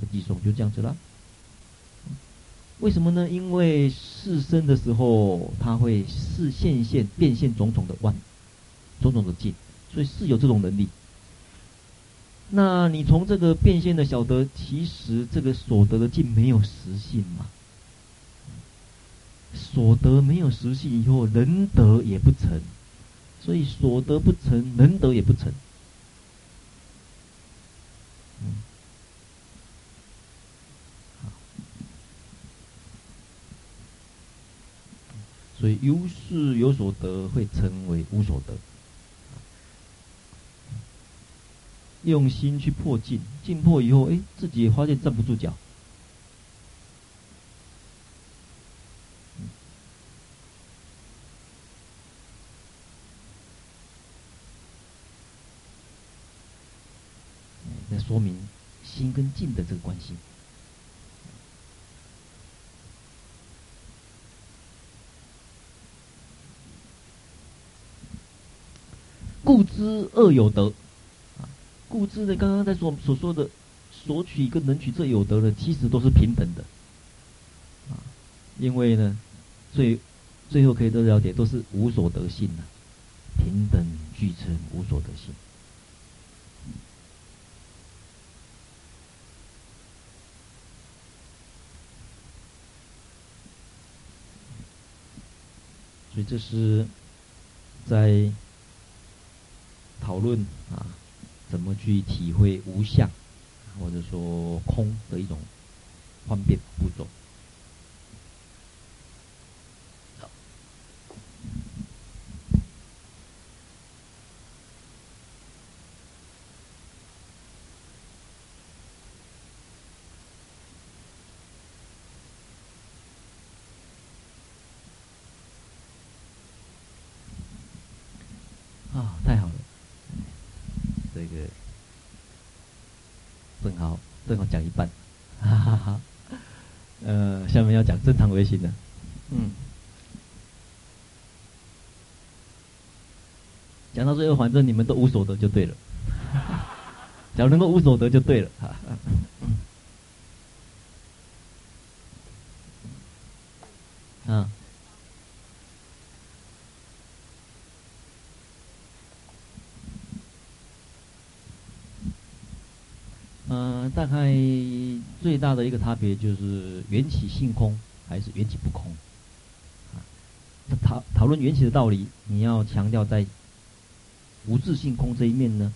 的寄送，就这样子了。为什么呢？因为世身的时候，它会是现现变现种种的万，种种的境，所以是有这种能力。那你从这个变现的晓得，其实这个所得的境没有实性嘛？所得没有实性以后，能得也不成，所以所得不成，能得也不成。所以有事有所得，会成为无所得。用心去破境，境破以后，哎，自己发现站不住脚。那说明心跟境的这个关系。故知恶有德，啊。故知呢，刚刚在所所说的索取跟能取这有德呢，其实都是平等的，啊，因为呢，最最后可以都了解，都是无所得性的，平等俱成无所得性。所以这是在讨论啊。怎么去体会无相，或者说空的一种方便步骤？正好讲一半，哈哈哈。呃，下面要讲正常微信的，嗯，讲到最后，反正你们都无所得就对了，只要能够无所得就对了，哈，嗯，嗯，大概最大的一个差别就是缘起性空。还是缘起不空，啊，讨讨论缘起的道理，你要强调在无自性空这一面呢，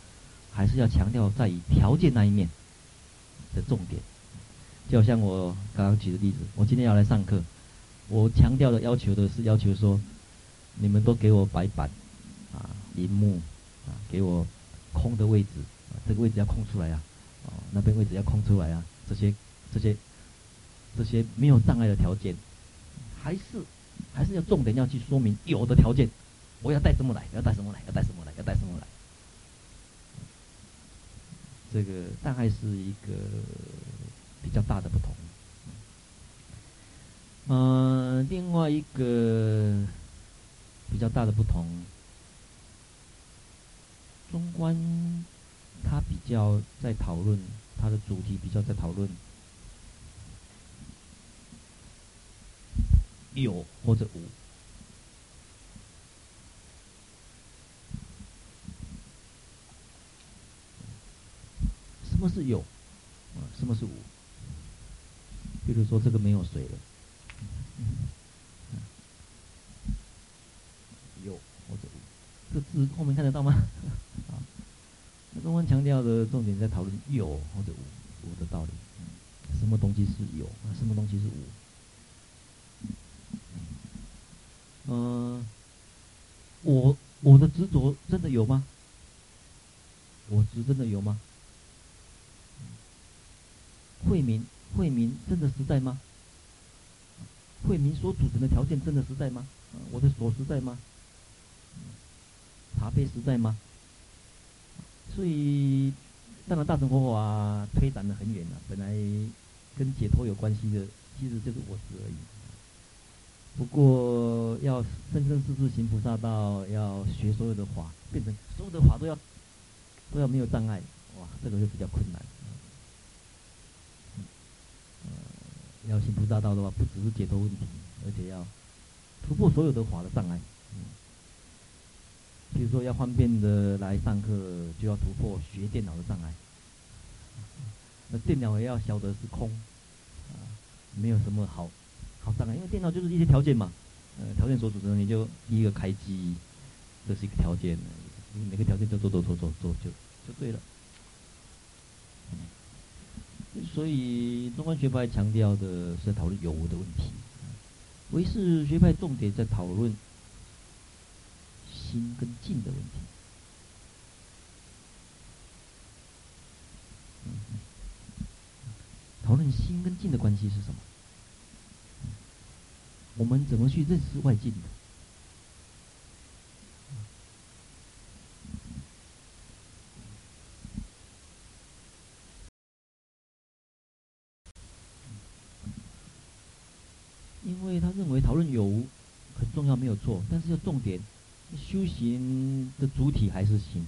还是要强调在于条件那一面的重点？就好像我刚刚举的例子，我今天要来上课，我强调的要求的是要求说，你们都给我白板，啊，荧幕，啊，给我空的位置，这个位置要空出来啊，哦，那边位置要空出来啊，这些这些。这些没有障碍的条件，还是还是要重点要去说明有的条件，我要带什么来？要带什么来？要带什么来？要带什么来？这个大概是一个比较大的不同。嗯、另外一个比较大的不同，中观它比较在讨论它的主题，比较在讨论。有或者无，什么是有？啊，什么是无？比如说，这个没有水了，有或者无，这字后面看得到吗？啊，那中方强调的重点在讨论有或者无无的道理。什么东西是有？啊，什么东西是无？嗯、我我的执着真的有吗？我执真的有吗？慧明慧明真的实在吗？慧明所组成的条件真的实在吗？我的所实在吗？茶杯实在吗？所以，当然大乘佛法推展得很远了，本来跟解脱有关系的，其实就是我执而已。不过，要生生世世行菩萨道，要学所有的法，变成所有的法都要都要没有障碍，哇，这个就比较困难。嗯，行菩萨道的话，不只是解脱问题，而且要突破所有的法的障碍。嗯，比如说要方便的来上课，就要突破学电脑的障碍。那电脑也要晓得是空，啊，没有什么好好障碍，因为电脑就是一些条件嘛，呃，条件所组成，你就第一个开机，这是一个条件，你每个条件都做做做做做就就对了。所以中观学派强调的是讨论有无的问题，唯识学派重点在讨论心跟境的问题。讨论心跟境的关系是什么？我们怎么去认识外境的？因为他认为讨论有无很重要，没有错，但是要重点，修行的主体还是心，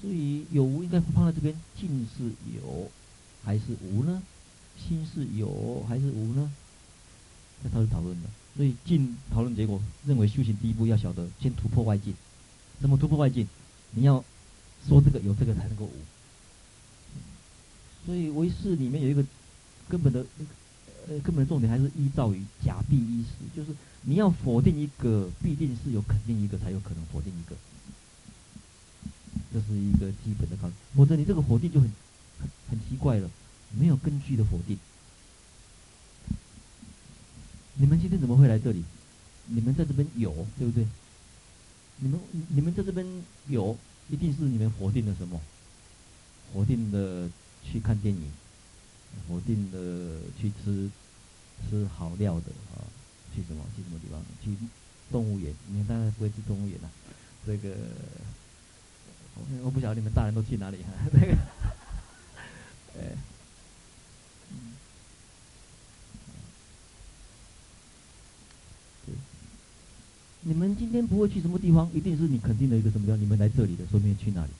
所以有无应该放在这边，境是有还是无呢？心是有还是无呢？那他是讨论的，所以进讨论结果认为修行第一步要晓得先突破外境，怎么突破外境？你要说这个有这个才能够无。所以唯识里面有一个根本的呃根本的重点还是依照于假必依实，就是你要否定一个，必定是有肯定一个才有可能否定一个，这是一个基本的考虑，否则你这个否定就很很很奇怪了。没有根据的否定。你们今天怎么会来这里？你们在这边有，对不对？你们你们在这边有，一定是你们否定了什么？否定的去看电影，否定的去吃吃好料的啊？去什么？去什么地方？去动物园？你们当然不会去动物园了。这个我不晓得你们大人都去哪里哈？这个，哎。你们今天不会去什么地方，一定是你肯定的一个什么叫？你们来这里的，说明去哪里？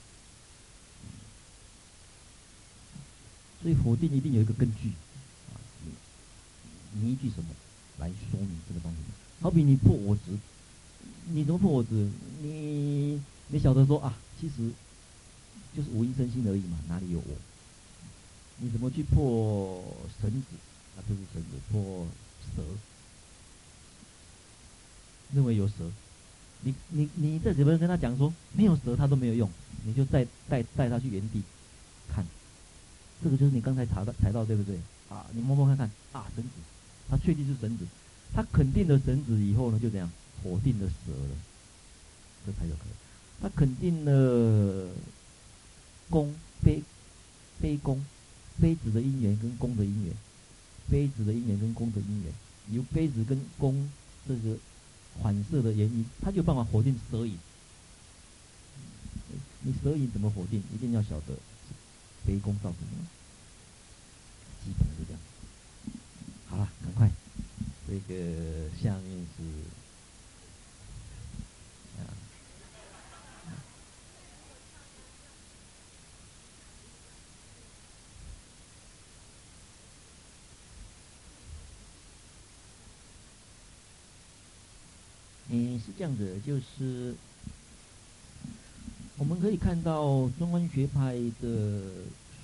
所以否定一定有一个根据，啊，你你依据什么来说明这个东西？好比你破我执，你怎么破我执？你你晓得说啊，其实就是无因生心而已嘛，哪里有我？你怎么去破绳子？啊，不是绳子，破蛇。认为有蛇，你你你在这边跟他讲说没有蛇，他都没有用，你就再带带他去原地看，这个就是你刚才查到踩到对不对？啊，你摸摸看看。啊，绳子，他确定是绳子，他肯定了绳子以后呢，就这样？否定了蛇了，这才有可能。他肯定了弓杯杯弓。杯子的因缘跟弓的因缘，杯子的因缘跟弓的因缘，由杯子跟弓这个。反射的原因，他就有办法否定蛇影。你蛇影怎么否定？一定要晓得是杯弓造成的。基本就这样。好了，赶快，这个下面是。是这样子，就是我们可以看到中观学派的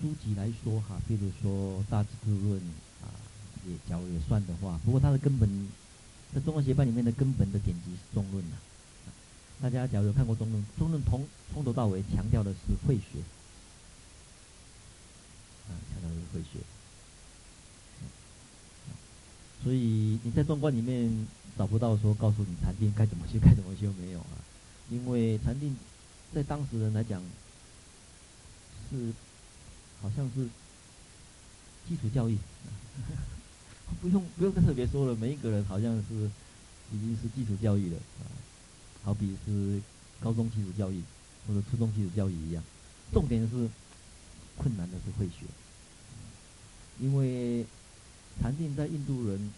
书籍来说哈，比如说《大智度论》啊，也假如也算的话，不过它的根本在中观学派里面的根本的典籍是《中论》呐。大家假如有看过《中论》，《中论》从从头到尾强调的是慧学，啊，强调的是慧学。所以你在中观里面。找不到说告诉你禅定该怎么修，该怎么修没有啊？因为禅定在当时人来讲是好像是基础教育，不用不用再特别说了，每一个人好像是已经是基础教育了啊，好比是高中基础教育或者初中基础教育一样，重点是困难的是会学，因为禅定在印度人。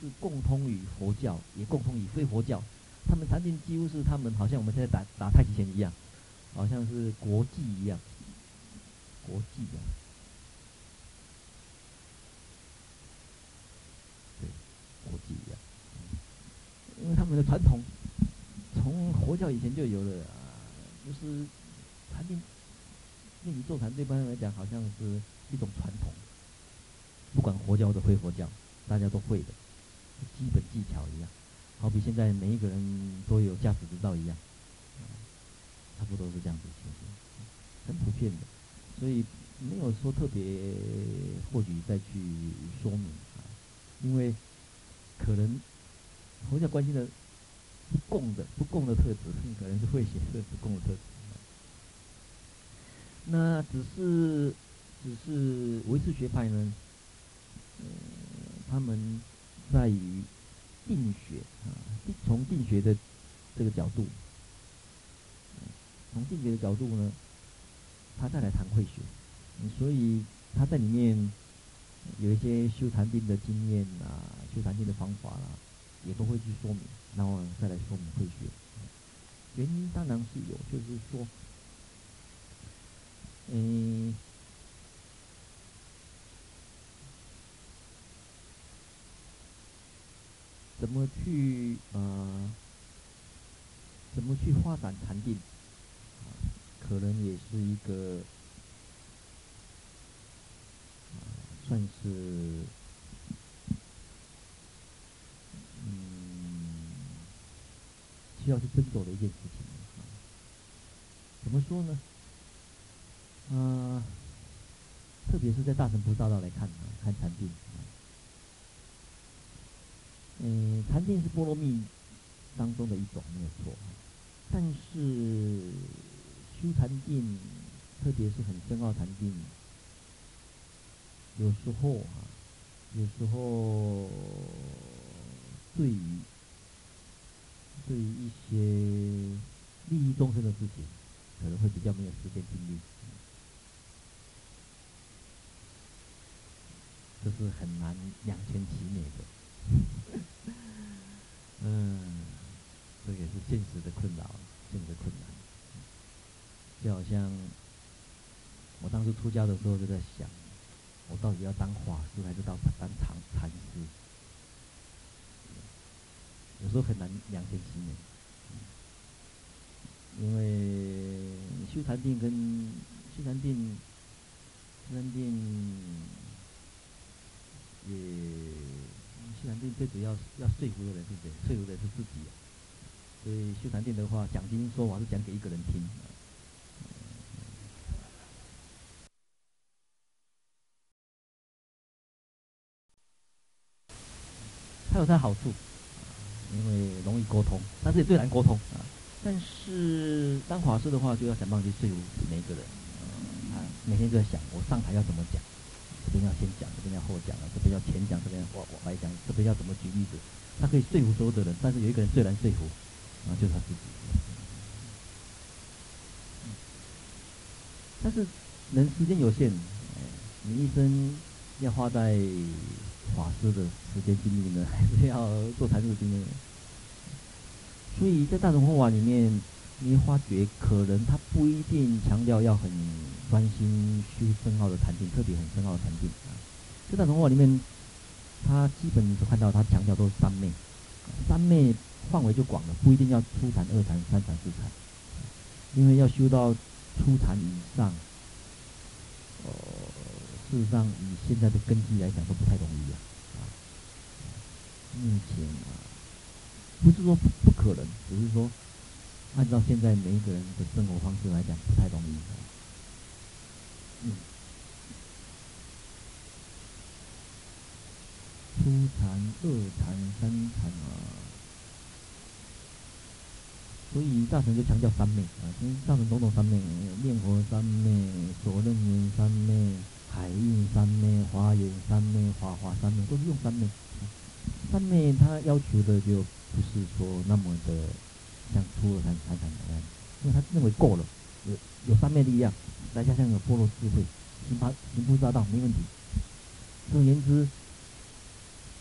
是共通于佛教，也共通于非佛教，他们禅定几乎是他们好像我们现在打打太极拳一样，好像是国际一样，国际一样，对，国际一样，因为他们的传统从佛教以前就有了，就是禅定，那及坐禅，对班来讲好像是一种传统，不管佛教或者非佛教，大家都会的。基本技巧一样，好比现在每一个人都有驾驶执照一样，差不多是这样子情形，很普遍的，所以没有说特别或许再去说明啊，因为可能佛教关心的。不共的不共的特质，可能是会显示不共的特质。那只是只是唯识学派呢，呃，他们在于定学啊，从定学的这个角度，从定学的角度呢，他再来谈会学，所以他在里面有一些修禅定的经验啊，修禅定的方法啦、啊，也都会去说明。然后再来说明会学，原因当然是有，就是说，嗯，怎么去呃，怎么去发展禅定，可能也是一个，算是嗯。需要去斟酌的一件事情，怎么说呢？啊、特别是在大乘菩萨道来看啊，看禅定，嗯，禅定是波罗蜜当中的一种，没有错。但是修禅定，特别是很深奥禅定，有时候啊，有时候对于。对于一些利益众生的事情，可能会比较没有时间精力，这是很难两全其美的。嗯，这也是现实的困扰，现实的困难。就好像我当时出家的时候，就在想，我到底要当法师还是当当禅禅师？有时候很难两全其美，因为修禅定跟修禅定，修禅定也修禅定最主要要说服的人是谁？说服的是自己。所以修禅定的话，讲经说法是讲给一个人听，它有它好处。因为容易沟通，但是也最难沟通啊。但是当法师的话，就要想办法去说服每一个人。啊，每天都在想，我上台要怎么讲？这边要先讲，这边要后讲了，这边要前讲，这边我我来讲，这边要怎么举例子？他可以说服所有的人，但是有一个人最难说服，啊，就是他自己。但是人时间有限，你一生要花在。法师的时间精力呢，还是要做禅定经验。所以在大乘佛法里面，你发觉可能他不一定强调要很专心修深奥的禅定，特别很深奥的禅定啊。在大乘佛法里面，他基本所看到他强调都是三昧，三昧范围就广了，不一定要初禅、二禅、三禅、四禅，因为要修到初禅以上，哦。事实上，以现在的根基来讲，都不太容易啊。啊，目前啊，不是说，不可能，只是说，按照现在每一个人的生活方式来讲，不太容易。嗯。初禅、二禅、三禅啊。所以大乘就强调三昧啊，因为大乘种种三昧，念佛三昧、所论言三昧。海印三昧、华严三昧、法华三昧，都是用三昧。三昧他要求的就不是说那么的像初二禅、三禅那样，因为他认为够了，有有三昧力量，再加上有般若智慧，行菩行菩萨道没问题。总而言之，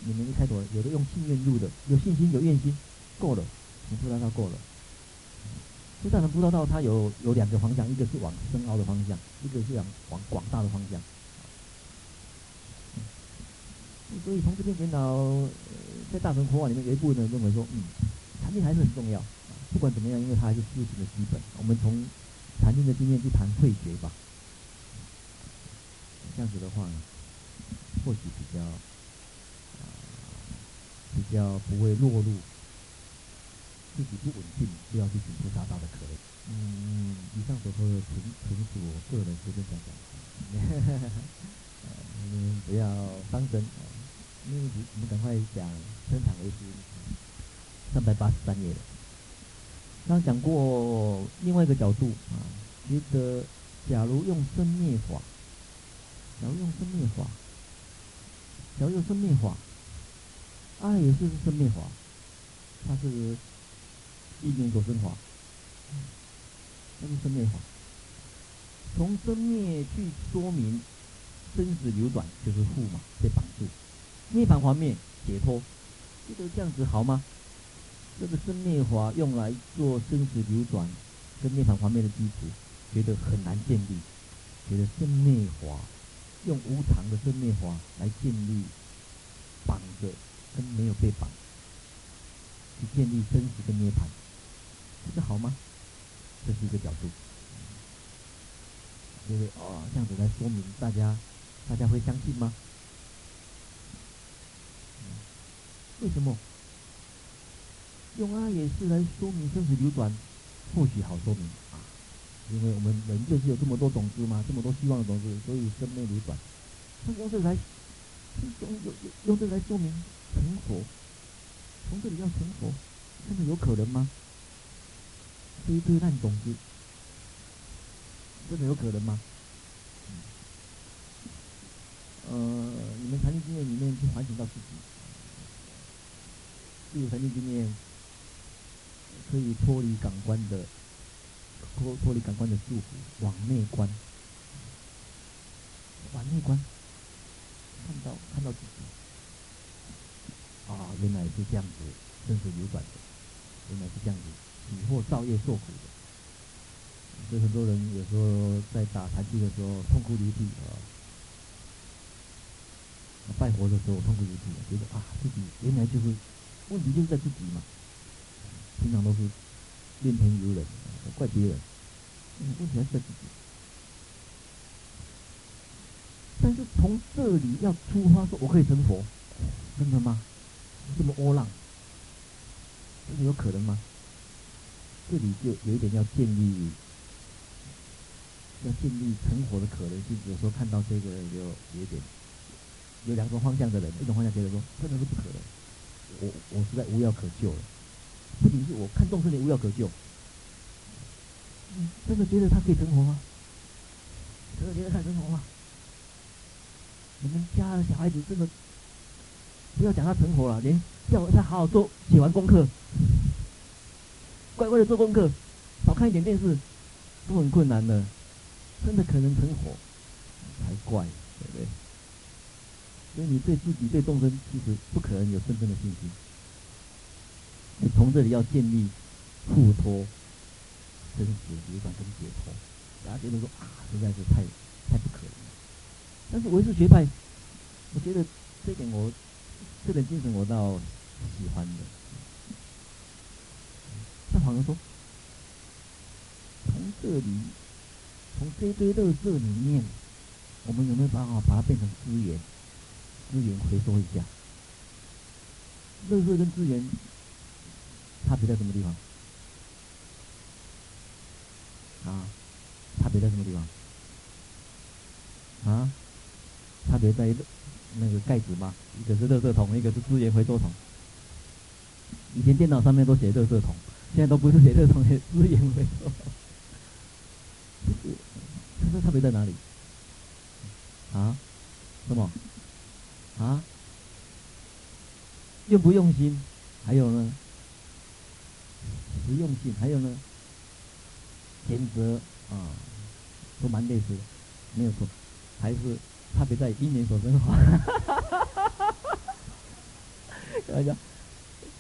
你们一开头有的用信愿入的，有信心有愿心，够了，行菩萨道够了。就大乘菩萨道，它有有两个方向，一个是往深奥的方向，一个是往往广大的方向。所以从这边检讨，在大乘佛法里面有一部分人认为说，嗯，禅定还是很重要。不管怎么样，因为它还是修行的基本。我们从禅定的经验去谈退学吧。这样子的话呢，或许比较，呃，比较不会落入自己不稳定就要去寻求大道的可能。嗯，以上所说的纯纯属我个人随便讲讲，呃，你们不要当真。因为我们赶快讲生产为主，三百八十三页。刚讲过另外一个角度啊，觉得假如用生灭法，假如用生灭法，假如用生灭法，爱也是生灭法，它是因缘所生法，那是生灭法。从生灭去说明生死流转，就是缚嘛，被绑住。涅槃方面解脱，觉得这样子好吗？这个生灭法用来做生死流转跟涅槃方面的基础，觉得很难建立。觉得生灭法用无常的生灭法来建立绑着跟没有被绑，去建立生死跟涅槃，这个好吗？这是一个角度。就是哦，这样子来说明大家，大家会相信吗？为什么用阿也是来说明生死流转？或许好说明啊，因为我们人就是有这么多种子嘛，这么多希望的种子，所以生命流转。那用这来，用用用这来说明成佛，从这里要成佛，真的有可能吗？这一堆烂种子，真的有可能吗？呃，你们禅定经验里面去反省到自己。具有禅定经验，可以脱离感官的脱脱离感官的束缚，往内观，往内观，看到看到自己，啊，原来是这样子，生死流转的，原来是这样子，起惑造业受苦的，所以很多人有时候在打禅机的时候痛哭流涕啊，拜佛的时候痛哭流涕，觉得啊自己原来就是。问题就是在自己嘛，平常都是怨天尤人，怪别人，问题还是在自己。但是从这里要出发，说我可以成佛，真的吗？这么窝囊，真的有可能吗？这里就有一点要建立，要建立成佛的可能性。有时候看到这个人，就有点，有两种方向的人，一种方向觉得说，真的是不可能。我我实在无药可救了，不仅是我看众生也无药可救，你，真的觉得他可以成佛吗？真的觉得他成佛吗？你们家的小孩子真的不要讲他成佛了，连叫他好好做写完功课，乖乖的做功课，少看一点电视，都很困难的，真的可能成佛才怪，对不对？所以你对自己、对众生，其实不可能有真正的信心。你从这里要建立互托、生死流转跟解脱，大家觉得说啊，实在是太太不可能了。但是唯识学派，我觉得这点我这点精神我倒喜欢的。像好像说，从这里，从这一堆垃圾里面，我们有没有办法把它变成资源？资源回收一下，垃圾跟资源差别在什么地方？啊，差别在什么地方？啊，差别在那个盖子吗？一个是热色桶，一个是资源回收桶。以前电脑上面都写热色桶，现在都不是写垃圾桶，写资源回收桶。就是，差别在哪里？啊？什么？啊，用不用心？还有呢，实用性？还有呢，选择啊，都蛮类似的，没有错，还是差别在因缘所生法。大家，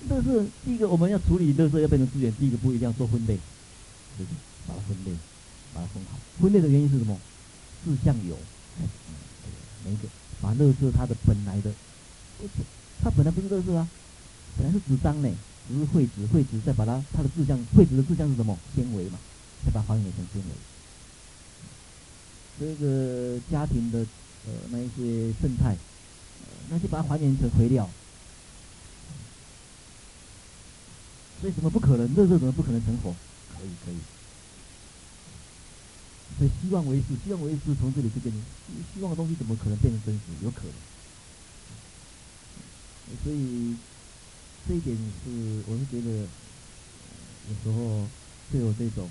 这是第一个，我们要处理垃圾要变成资源，第一个不一定要做分类，就是把它分类，把它分好。分类的原因是什么？事项有，嗯，每一个。把垃圾它的本来的，它本来不是垃圾啊，本来是纸张呢，只是绘纸，绘纸再把它它的质量，绘纸的质量是什么？纤维嘛，再把它还原成纤维。这个家庭的呃那一些生态，呃，那就把它还原成肥料。所以怎么不可能？热热怎么不可能成活？可以可以。所以希望为是，希望为是从这里就跟你，希望的东西怎么可能变成真实？有可能。所以这一点是，我是觉得有时候对我这种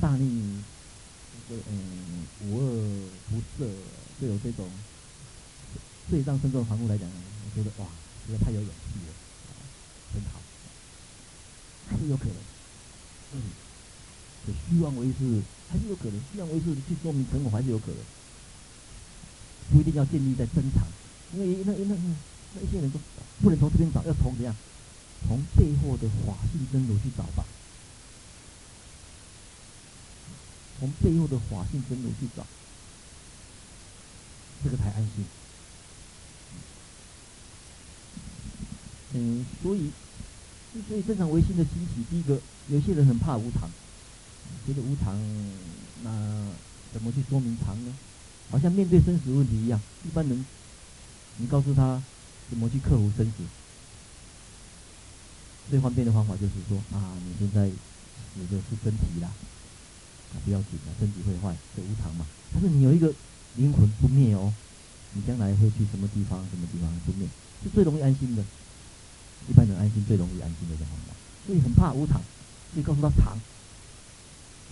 大逆，嗯，无恶不赦，对我这种罪障深重的房屋来讲，我觉得哇，实在太有勇气了，真好，还是有可能，嗯，就虚妄为是还是有可能，虚妄为是去说明成果还是有可能，不一定要建立在真常。因为那那那那一些人说不能从这边找，要从怎样？从背后的法性真如去找吧。从背后的法性真如去找，这个才安心。嗯，所以，所以正常唯心的兴起，第一个，有些人很怕无常，觉得无常，那怎么去说明常呢？好像面对生死问题一样，一般人。你告诉他怎么去克服生死，最方便的方法就是说啊，你现在死的是身体啦，啊不要紧的，身体会坏，是无常嘛。但是你有一个灵魂不灭哦，你将来会去什么地方？什么地方不灭？是最容易安心的。一般人安心最容易安心的一个方法，所以很怕无常，所以告诉他常。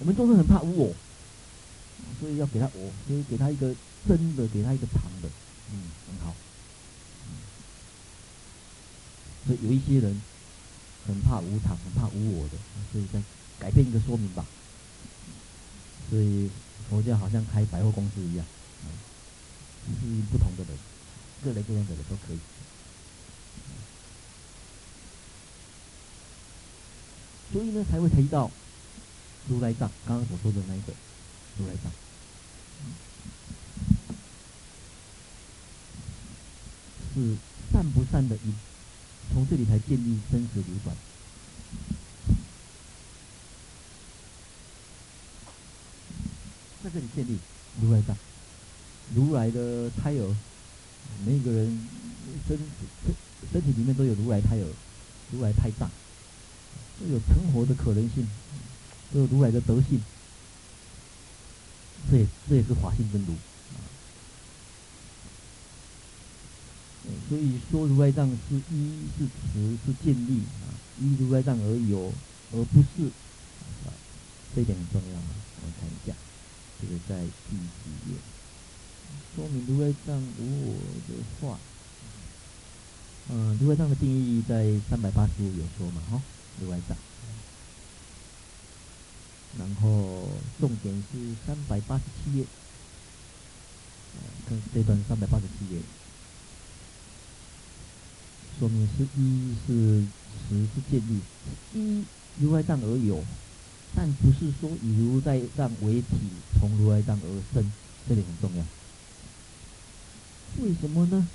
我们众生很怕无我，所以要给他我，所以给他一个真的，给他一个常的，嗯，很好。所以有一些人很怕无常，很怕无我的，所以再改变一个说明吧。所以佛教好像开百货公司一样，是不同的人，各类各样的人都可以。所以呢，才会提到如来藏，刚刚所说的那一个如来藏，是善不善的因。从这里才建立生死流转，在这里建立如来藏，如来的胎儿，每个人身身身体里面都有如来胎儿，如来胎藏，都有成佛的可能性，都有如来的德性，这也这也是法性真如。所以说如来藏是一是持是建立啊，依如来藏而有，而不是啊，这一点很重要啊。我们看一下，这个在第几页？说明如来藏无我的话，嗯，如来藏的定义在三百八十五有说嘛，哈，如来藏。然后重点是三百八十七页，看这段三百八十七页。说明是一是十是建立，一如来藏而有，但不是说以如来藏为体，从如来藏而生，这里很重要。为什么呢？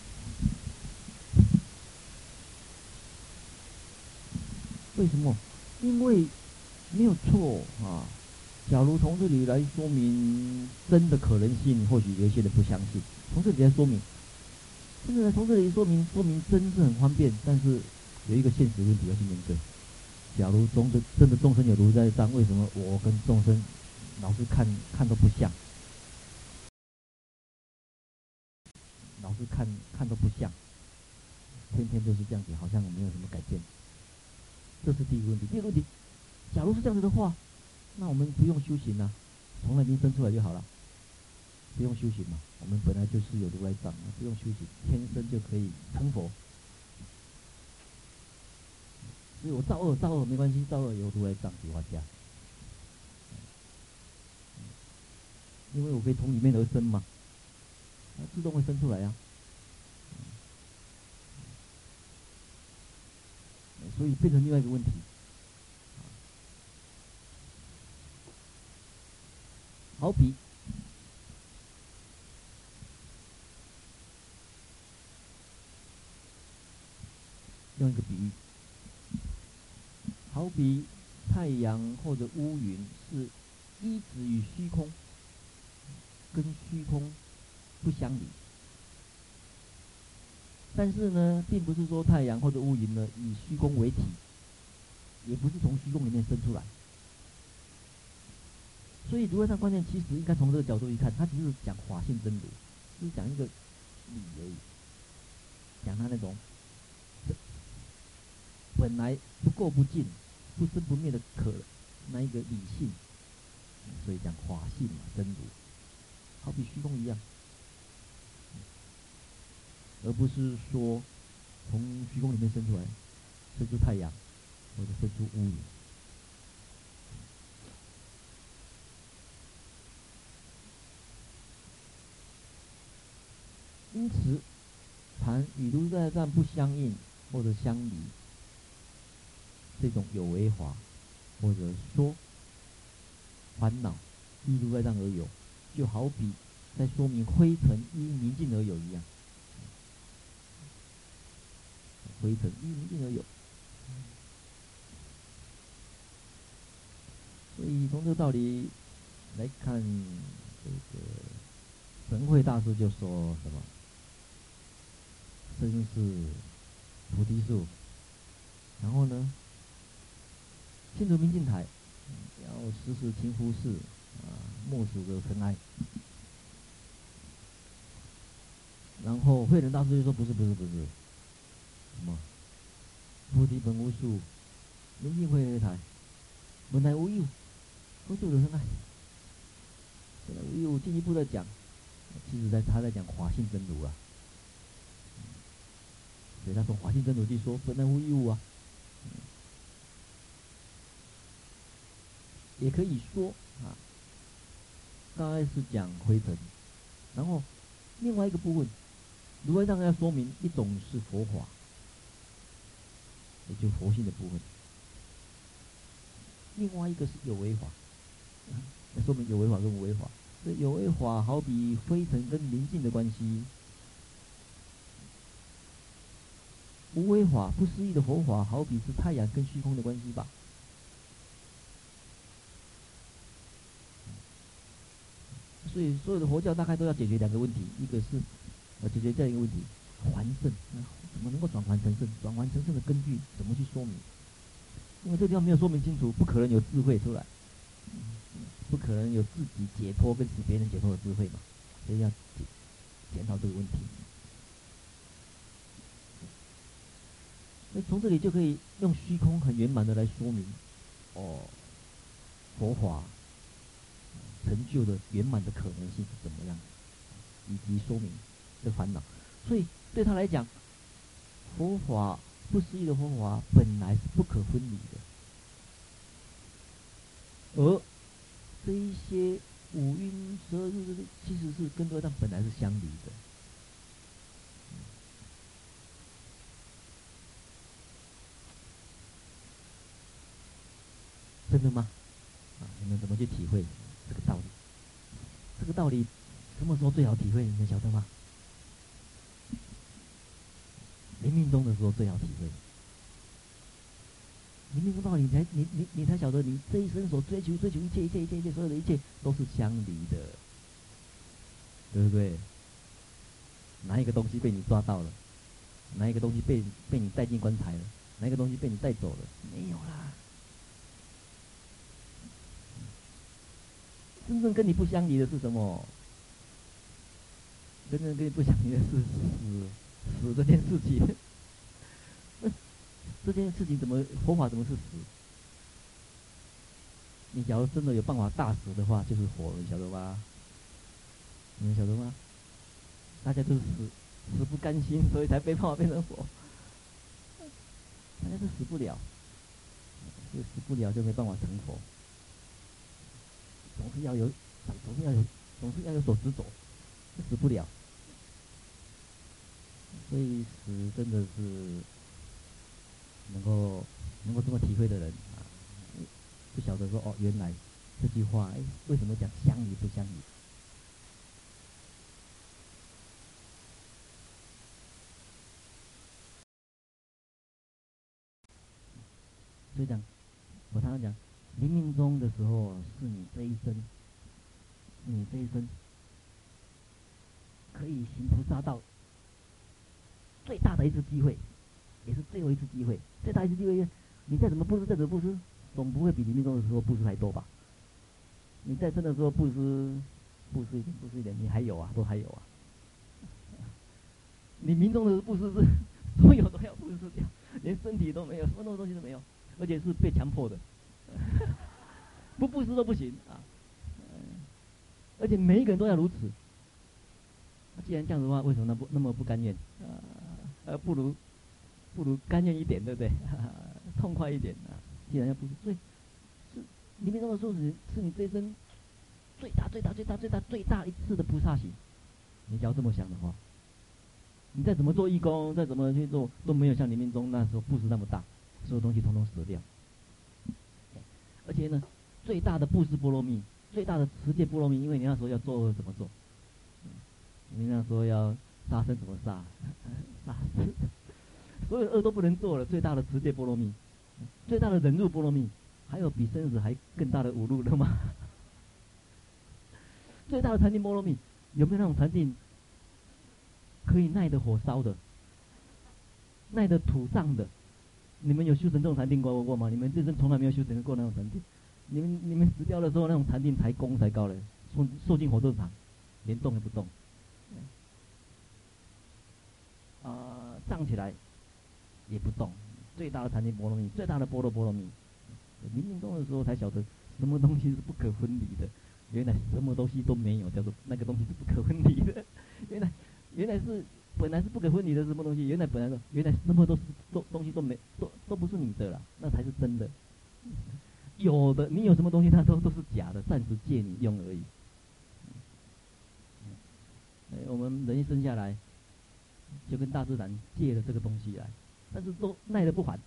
为什么？因为没有错啊。假如从这里来说明真的可能性，或许有些人不相信。从这里来说明。现在从这里说明，说明真是很方便，但是有一个现实问题要去面对。假如中的真的众生有如来藏，为什么我跟众生老是看看都不像？老是看看都不像，天天都是这样子，好像没有什么改变。这是第一个问题。第二个问题，假如是这样子的话，那我们不用修行啊，从那边生出来就好了。不用修行嘛，我们本来就是有如来藏，不用修行，天生就可以成佛。所以我造恶造恶没关系，造恶有如来藏，比划家。因为我可以从里面而生嘛，它自动会生出来呀。所以变成另外一个问题。好比。用一个比喻，好比太阳或者乌云是依止于虚空，跟虚空不相离。但是呢，并不是说太阳或者乌云呢以虚空为体，也不是从虚空里面生出来。所以，如来藏观念其实应该从这个角度去看，它只是讲法性真如，就是讲一个理而已，讲它那种本来不垢不净、不生不灭的可那一个理性，所以讲法性嘛，真如，好比虚空一样，而不是说从虚空里面生出来，生出太阳或者生出乌云。因此，谈与如来藏不相应或者相离，这种有为法，或者说烦恼一如来藏而有，就好比在说明灰尘依明镜而有一样。灰尘依明镜而有，所以从这个道理来看，这个神会大师就说什么？真是菩提树，然后呢，进入明镜台，要时时勤拂拭，啊，莫使惹尘埃。然后慧能大师就说：“不是，不是，不是，什么？菩提本无树，明镜慧为台，本来无一物，何处惹尘埃？本来无一物，进一步的讲，其实在他在讲华性真如啊。”所以他从华性真如去说本来无一物啊，也可以说啊，刚开始讲灰尘，然后另外一个部分，如来藏要说明一种是佛法，也就佛性的部分，另外一个是有为法，说明有为法跟无为法，这有为法好比灰尘跟明镜的关系。无为法、不思议的佛法，好比是太阳跟虚空的关系吧。所以，所有的佛教大概都要解决两个问题：一个是要解决这样一个问题，还圣，怎么能够转还成圣？转还成圣的根据怎么去说明？因为这个地方没有说明清楚，不可能有智慧出来，不可能有自己解脱跟使别人解脱的智慧嘛。所以要检讨这个问题。那从这里就可以用虚空很圆满的来说明，哦，佛法成就的圆满的可能性是怎么样，以及说明这烦恼。所以对他来讲，佛法不思议的佛法本来是不可分离的，而这一些五蕴十二入其实是跟对方本来是相离的。真的吗？啊，你们怎么去体会这个道理？这个道理什么时候最好体会？你们晓得吗？临命终的时候最好体会。临命终道理，你才你你你才晓得，你这一生所追求追求一切一切一切一切所有的一切都是相离的，对不对？哪一个东西被你抓到了？哪一个东西被被你带进棺材了？哪一个东西被你带走了？没有啦。真正跟你不相离的是什么？真正跟你不相离的是死，死这件事情。那 这件事情怎么佛法怎么是死？你假如真的有办法大死的话，就是活，你晓得吧？你们晓得吗？大家都死，死不甘心，所以才被办法变成佛。大家都死不了，就死不了就没办法成佛。总是要有，总是要有，总是要有所执着，死不了。所以死真的是能够能够这么体会的人啊，不晓得说哦，原来这句话哎，为什么讲相离不相离？所以讲我常常讲，冥冥中的时候是你这一生，你这一生可以行菩萨道最大的一次机会，也是最后一次机会。最大一次机会，你再怎么布施，再怎么布施，总不会比临命中的时候布施还多吧？你在生的时候布施，布施一点，布施一点，你还有啊，都还有啊。你冥中的布施是所有都要布施掉，连身体都没有，什么东西都没有，而且是被强迫的，不布施都不行啊。而且每一个人都要如此。既然这样子的话，为什么那不那么不甘愿？啊，呃，不如不如甘愿一点，对不对？痛快一点啊！既然要布施，所以是临命终的时候是是你这一生最大最大最大最大最大一次的菩萨行。你只要这么想的话。你再怎么做义工，再怎么去做，都没有像临命中那时候布施那么大，所有东西统统死掉。而且呢，最大的布施波罗蜜，最大的持戒波罗蜜，因为你那时候要做恶怎么做？你那时候要杀生怎么杀？杀，所有恶都不能做了。最大的持戒波罗蜜，最大的忍辱波罗蜜，还有比生死还更大的侮辱的吗？最大的禅定波罗蜜，有没有那种禅定？可以耐得火烧的，耐得土葬的，你们有修成这种禅定过过吗？你们自身从来没有修成过那种禅定，你们你们死掉的时候那种禅定才功才高嘞，受受尽火葬场，连动也不动。啊、站起来也不动，最大的禅定波罗蜜，最大的波罗波罗蜜，临命中的时候才晓得什么东西是不可分离的，原来什么东西都没有，叫做那个东西是不可分离的，原来。原来是本来是不给分离的什么东西？原来本来的原来那么都是都东西都没都都不是你的了，那才是真的。有的你有什么东西，那都都是假的，暂时借你用而已。哎，我们人一生下来就跟大自然借了这个东西来，但是都耐得不还。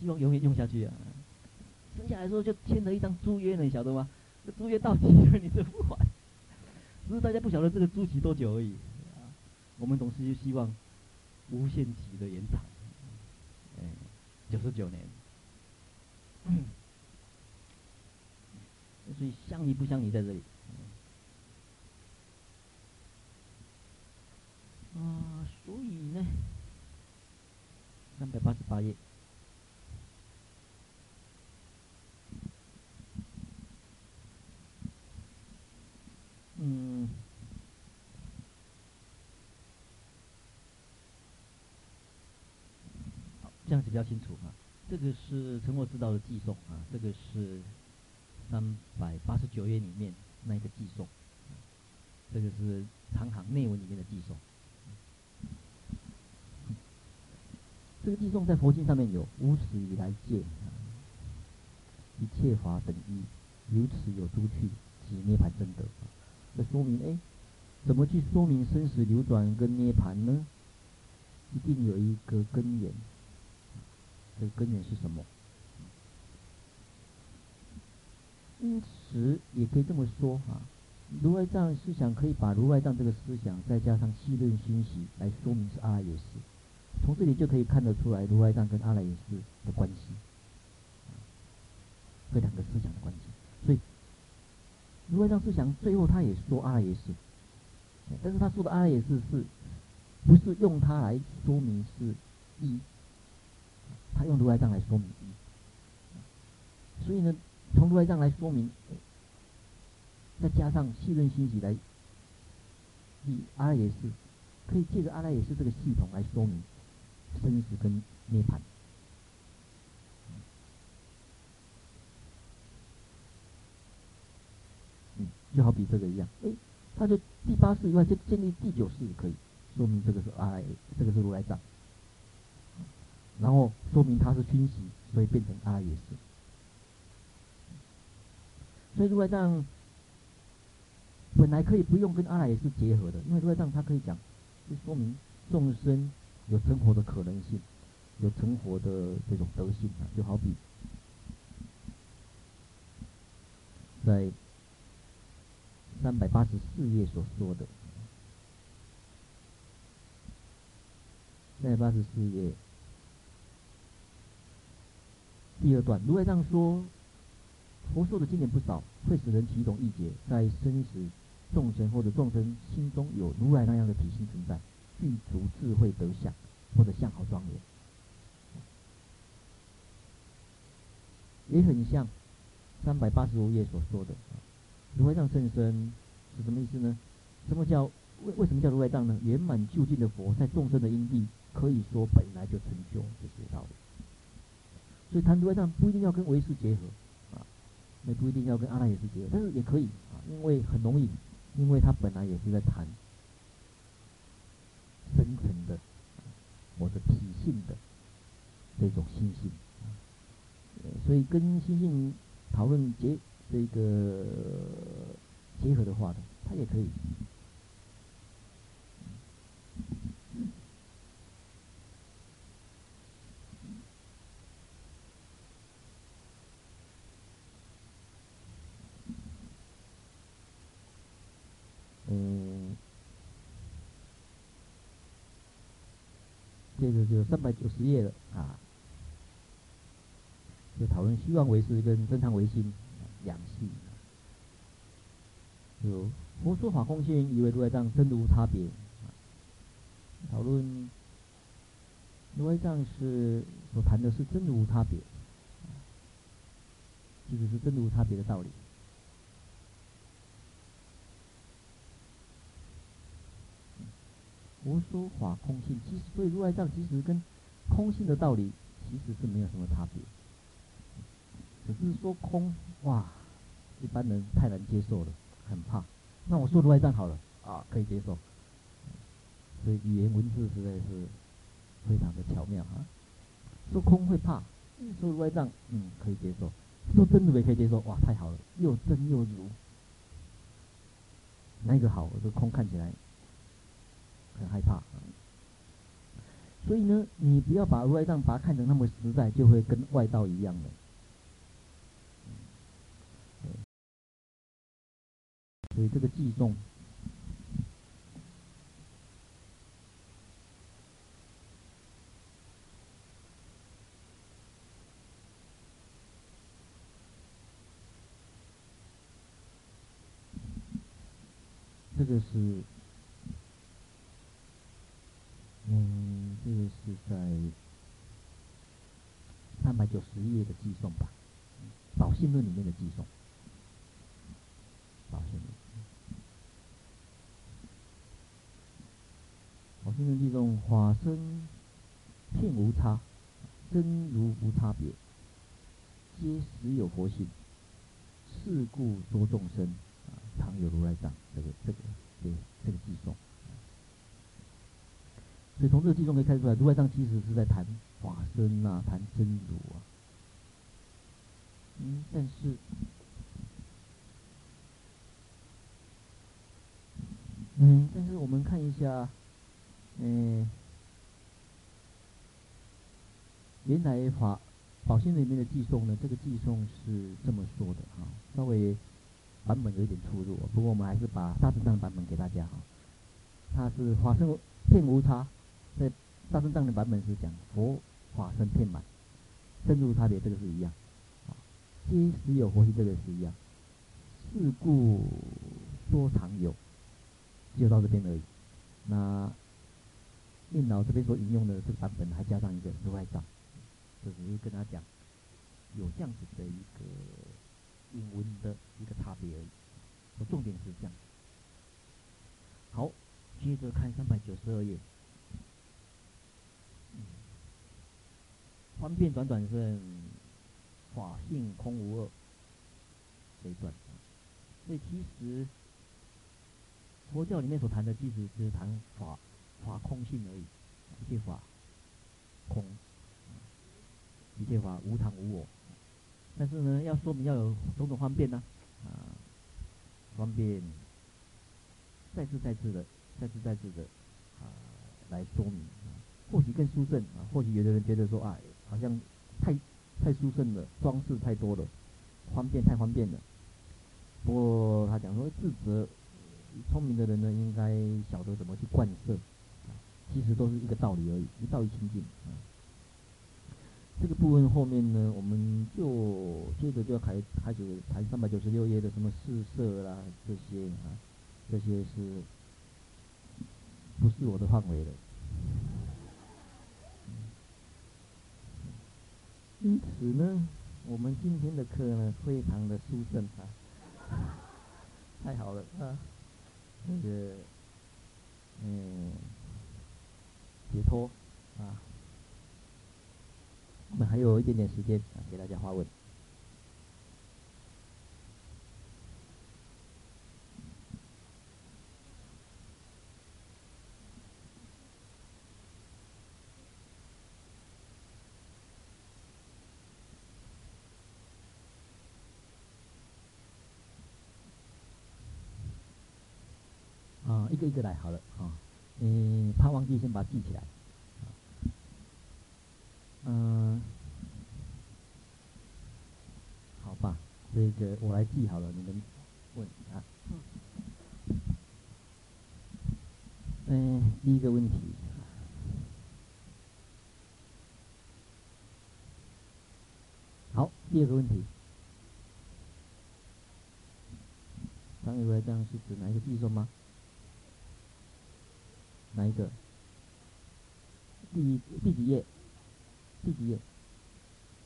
希望永远用下去啊！生下来的时候就签了一张租约呢，你晓得吗？这租约到期了，你都不还，只是大家不晓得这个租期多久而已。我们总是就希望无限期的延长。哎，九十九年。所以相宜不相宜在这里。啊，所以呢，三百八十八页。这样子比较清楚啊。这个是成佛之道的寄送啊，这个是三百八十九页里面那一个偈颂，这个是长行内文里面的偈颂。这个寄送在佛经上面有无始以来见，一切法等一，由此有诸趣，即涅槃真得。这说明，哎，怎么去说明生死流转跟涅槃呢？一定有一个根源。这个根源是什么？因此，也可以这么说啊，如来藏思想可以把如来藏这个思想，再加上细论熏习来说明是阿赖耶识。从这里就可以看得出来，如来藏跟阿赖耶识的关系，这两个思想的关系。所以。如来藏思想，最后他也说阿赖耶识，但是他说的阿赖耶识是，不是用它来说明是一，他用如来藏来说明，所以呢，从如来藏来说明，再加上细论心习来，以阿赖耶识，可以借着阿赖耶识这个系统来说明生死跟涅槃。就好比这个一样，哎，他就第八世以外，就建立第九世也可以说明这个是阿赖，这个是如来藏，然后说明它是熏习，所以变成阿赖耶识。所以如来藏本来可以不用跟阿赖耶识结合的，因为如来藏它可以讲，就说明众生有成佛的可能性，有成佛的这种德性啊，就好比在。三百八十四页所说的，三百八十四页第二段，如来藏说，佛说的经典不少，会使人起一种意解，在生死众生或者众生心中有如来那样的体性存在，具足智慧德相，或者相好庄严，也很像三百八十五页所说的，如来藏甚深是什么意思呢？什么叫为为什么叫如来藏呢？圆满究竟的佛在众生的因地，可以说本来就成就这些道理。所以谈如来藏不一定要跟唯识结合，啊，那不一定要跟阿赖耶识结合，但是也可以啊，因为很容易，因为他本来也是在谈深层的或者体性的这种心性，啊，所以跟心性讨论结这个结合的话呢，它也可以。嗯，接着就三百九十页了啊，就讨论虚妄唯识跟真常唯心两系。有佛说法空性，以为如来藏真如无差别。讨论如来藏是所谈的是真如无差别，其实是真如无差别的道理。佛说法空性，其实所以如来藏其实跟空性的道理其实是没有什么差别，只是说空哇，一般人太难接受了，很怕。那我说如来藏好了啊，可以接受。所以语言文字实在是非常的巧妙啊。说空会怕，说如来藏嗯可以接受，说真如也可以接受，哇太好了，又真又如，哪一个好？这空看起来。很害怕，所以呢，你不要把如来藏把它看成那么实在，就会跟外道一样的。所以这个偈颂，这个是。就十页的寄送吧，《宝性论》里面的寄送，《宝性论》。《宝性论》偈颂：法身遍无差，真如无差别，皆实有佛性。是故说众生啊，常有如来藏。这个这个对这个寄送。所以从这个偈中可以看出来，如来藏其实是在谈法身啊，谈真如啊。嗯，但是，嗯，但是我们看一下，嗯，原来法宝性里面的寄送呢，这个寄送是这么说的哈，稍微版本有一点出入，不过我们还是把大正藏版本给大家哈。它是法身遍无差。在大正藏的版本是讲佛法身遍满，真如差别，这个是一样，啊，皆实有佛性，这个是一样。是故说常有，就到这边而已。那印老这边所引用的这个版本还加上一个如来藏，就只是跟他讲有这样子的一个引文的一个差别而已。我重点是这样。好，接着看三百九十二页。方便短短是法性空无二这一段，所以其实佛教里面所谈的，其实只是谈法法空性而已，一切法空，一切法无常无我。但是呢，要说明要有种种方便呢，啊，方便再次再次的再次再次的啊来说明，或许更殊胜啊，或许有的人觉得说啊。好像太太殊胜了，装饰太多了，方便太方便了。不过他讲说，智者聪明的人呢，应该晓得怎么去贯彻，其实都是一个道理而已，一道一清净。这个部分后面呢，我们就接着就要开开始谈三百九十六页的什么四色啦这些啊，这些是不是我的范围的？因此呢，我们今天的课呢，非常的殊胜啊，太好了啊，那个嗯，解脱啊。我们还有一点点时间啊，给大家发问。啊，一个一个来好了啊，嗯，怕忘记先把它记起来。嗯，好吧，这个我来记好了，你们问啊。嗯，第一个问题。好，第二个问题。唐有如来藏是指哪一个偈颂吗？哪一个？第第几页？第几页？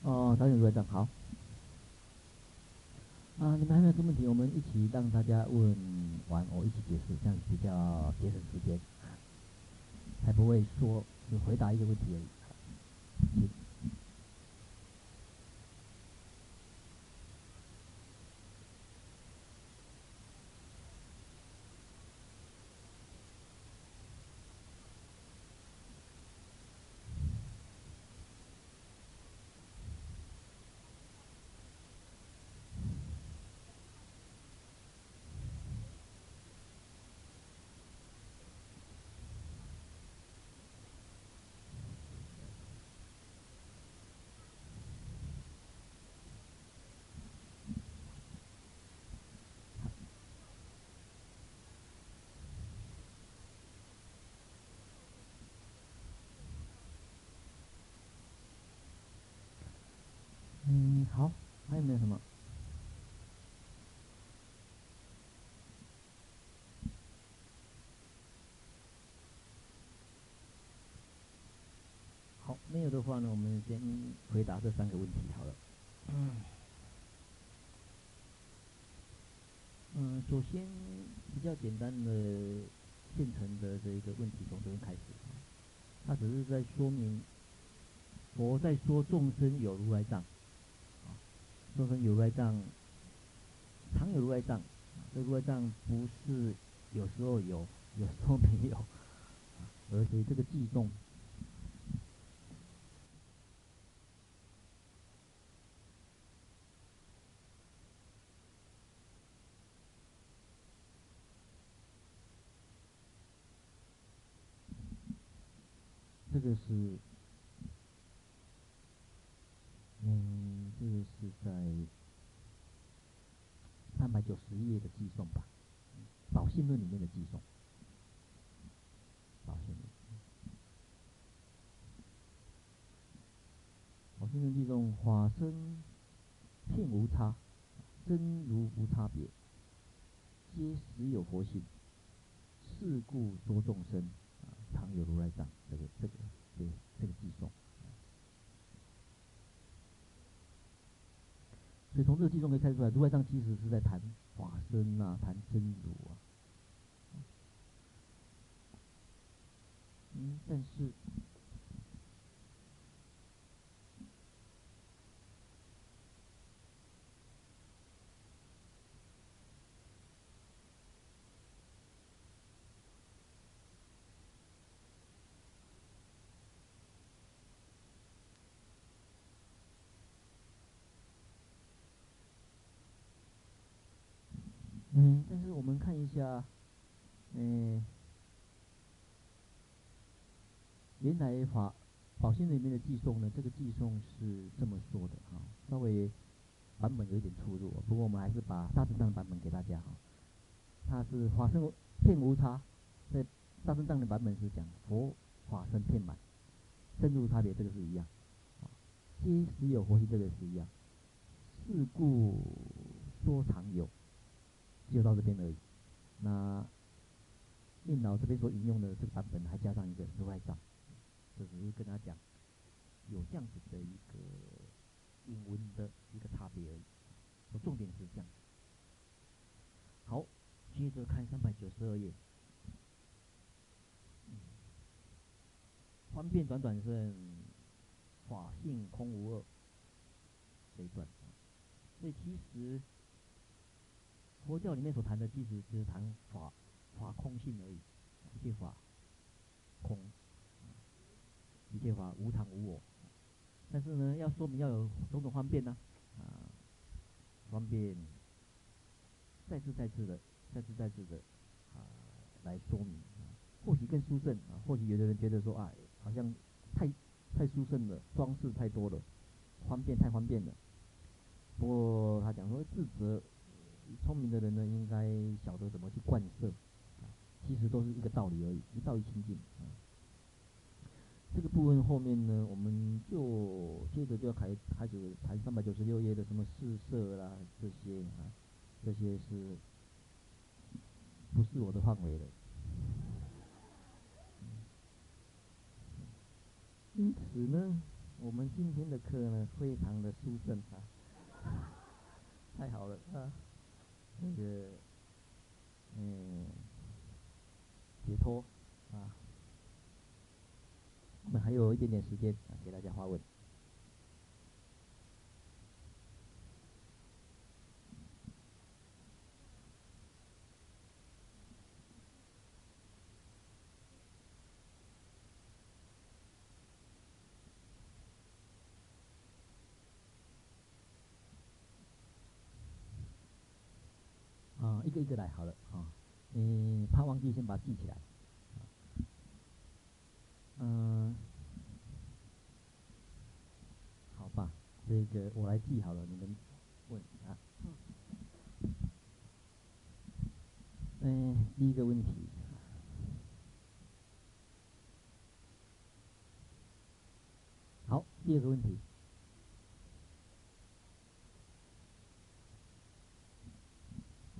哦，早点入来站好。啊，你们还没有什么问题？我们一起让大家问完，我一起解释，这样比较节省时间，才不会说只回答一个问题而已。请。嗯，好，还有没有什么？好，没有的话呢，我们先回答这三个问题好了。嗯，嗯，首先比较简单的现成的这一个问题从这边开始，它只是在说明佛在说众生有如来藏。众生有如来藏，常有如来藏。这如来藏不是有时候有，有时候没有，而且这个偈颂，个是。嗯，这个是在三百九十页的偈颂吧，《宝性论》里面的偈颂，《宝性论》。宝性论偈颂，法身遍无差，真如无差别，皆实有佛性，是故说众生啊，常有如来藏。这个这个这个寄送。所以从这个寄送可以看出来，如来藏其实是在谈法身啊，谈真如啊。嗯，但是，嗯，但是我们看一下，嗯，原来法宝性里面的偈颂呢，这个偈颂是这么说的哈，稍微版本有一点出入，不过我们还是把大乘藏的版本给大家哈。它是法身片无差，在大乘藏的版本是讲佛法身片满，真如差别，这个是一样。皆实有佛性，这个是一样。是故说常有，就到这边而已。那令老这边所引用的这个版本，还加上一个如来藏，就只是跟他讲有这样子的一个引文的一个差别而已。我重点是这样。好，接着看三百九十二页。方便短短圣，法性空无二这一段，所以其实佛教里面所谈的，其实只是谈法法空性而已，一切法空，一切法无常无我。但是呢，要说明要有种种方便呢，啊，方便再次再次的，再次再次的啊来说明啊，或许更殊胜啊，或许有的人觉得说啊。好像太太殊胜了，装饰太多了，方便太方便了。不过他讲说，自责聪明的人呢，应该晓得怎么去贯摄，其实都是一个道理而已，一道一清净啊。这个部分后面呢，我们就接着就要开开始谈三百九十六页的什么四摄啦，这些啊，这些是不是我的范围了？因此呢，我们今天的课呢，非常的殊胜啊，太好了啊，那个，嗯，解脱啊，我们还有一点点时间啊，给大家发问。一个一个来好了啊，你怕忘记先把它记起来，嗯，好吧，这个我来记好了，你们问啊，嗯，第一个问题，好，第二个问题。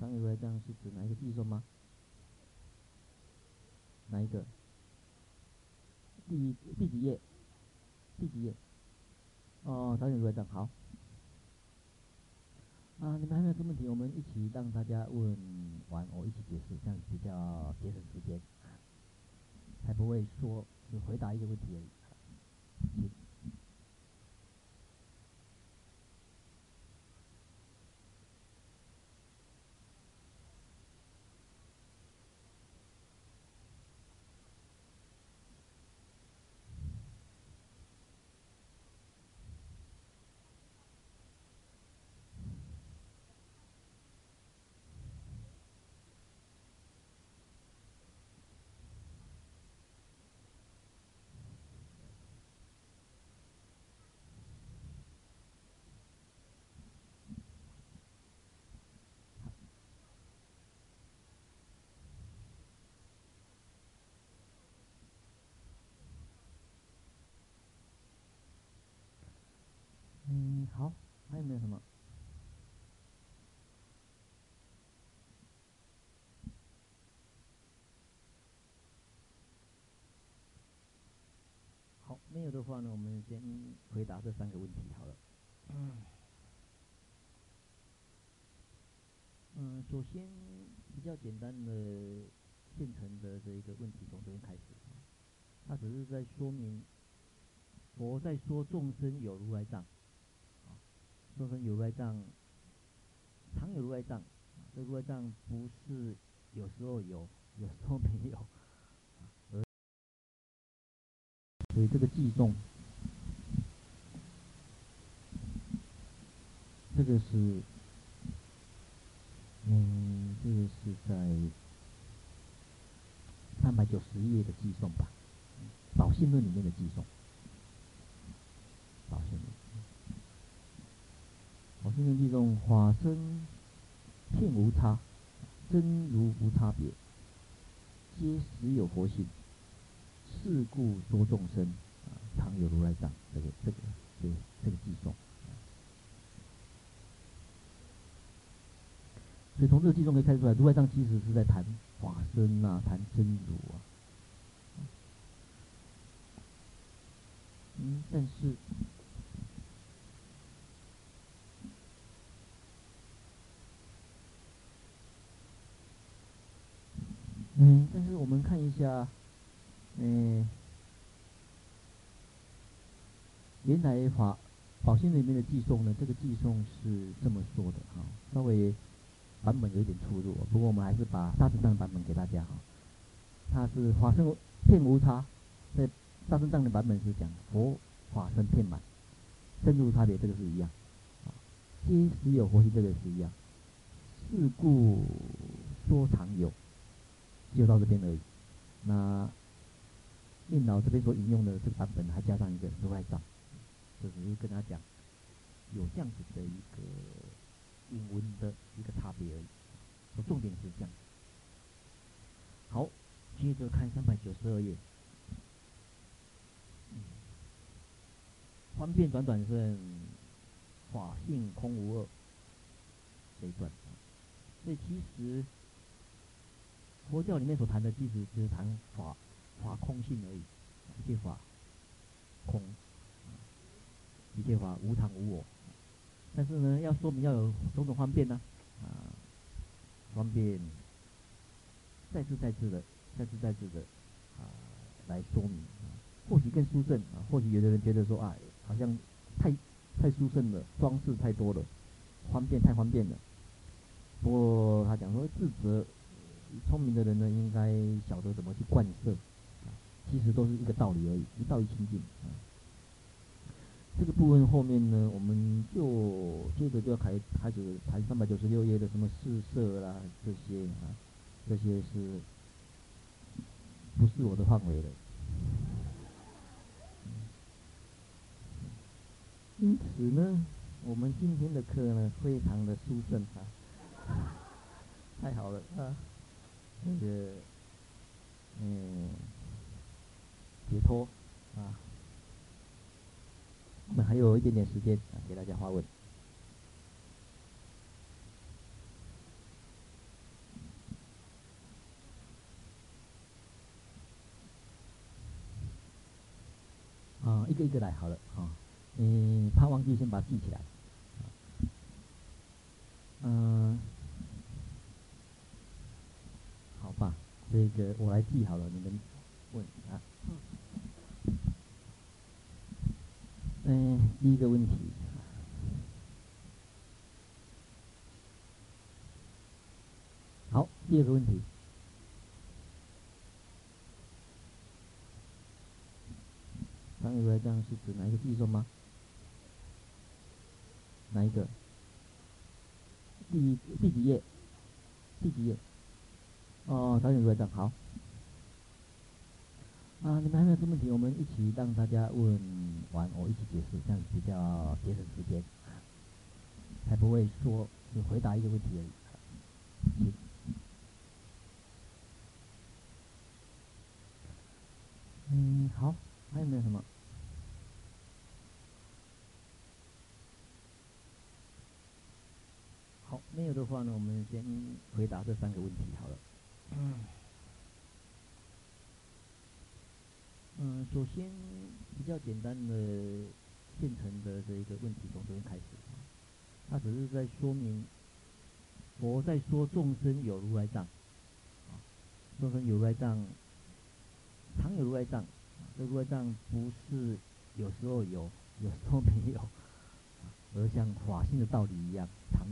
常有如来藏是指哪一个偈颂吗？哪一个？第第几页？第几页？哦，常有如来藏好。啊，你们还没有什么问题？我们一起让大家问完，我一起解释，这样比较节省时间，才不会说只回答一个问题而已。请。嗯，好，还有没有什么？好，没有的话呢，我们先回答这三个问题好了。嗯，嗯，首先比较简单的现成的这一个问题从这边开始，他只是在说明，佛在说众生有如来藏。众生有如来藏，常有如来藏，这如来藏不是有时候有，有时候没有，所以这个偈颂，这个是，嗯，这个是在三百九十页的偈颂吧，《宝性论》里面的偈颂，《宝性论》。宝性论偈中，法身遍无差，真如无差别，皆实有佛性。是故说众生啊，常有如来藏。这个这个这学这个偈颂。所以从这个偈颂可以看出来，如来藏其实是在谈法身啊，谈真如啊。嗯，但是，嗯，但是我们看一下，嗯，原来法法性里面的偈颂呢，这个偈颂是这么说的哈，稍微版本有一点出入，不过我们还是把大智藏版本给大家哈，它是法身片无差，在。大正藏的版本是讲佛法身片满，真如差别，这个是一样，啊，皆实有佛性，这个是一样。是故说常有，就到这边而已。那印老这边所引用的这个版本，还加上一个如来藏，就是跟他讲有这样子的一个英文的一个差别而已。说重点是这样。好，接着看三百九十二页。方便短短是法性空无二这一段，所以其实佛教里面所谈的，其实只是谈法法空性而已，一切法空，一切法无常无我。但是呢，要说明要有种种方便呢，啊，方便再次再次的再次再次的啊来说明，或许更殊胜啊，或许有的人觉得说啊。好像太太殊胜了，装饰太多了，方便太方便了。不过他讲说，智者聪明的人呢，应该晓得怎么去贯彻，其实都是一个道理而已，一道一清净。这个部分后面呢，我们就接着就要开开始谈三百九十六页的什么四摄啦，这些啊，这些是不是我的范围的？因此呢，我们今天的课呢，非常的殊胜啊，太好了啊，那个，嗯，解脱啊，我们还有一点点时间啊，给大家发问。啊，一个一个来好了啊。嗯，怕忘记，先把它记起来。嗯，好吧，这个我来记好了，你们问啊。嗯，第一个问题。好，第二个问题。常有如来藏是指哪一个偈颂吗？哪一个？第第几页？第几页？哦，常有如来藏好。啊，你们还没有什么问题？我们一起让大家问完，我一起解释，这样比较节省时间，才不会说只回答一个问题而已。嗯，好，还有没有什么？好没有的话呢，我们先回答这三个问题好了。嗯，嗯，首先比较简单的现成的这一个问题从这边开始，他只是在说明佛在说众生有如来藏，众生有如来藏，常有如来藏，这如来藏不是有时候有，有时候没有，而像法性的道理一样常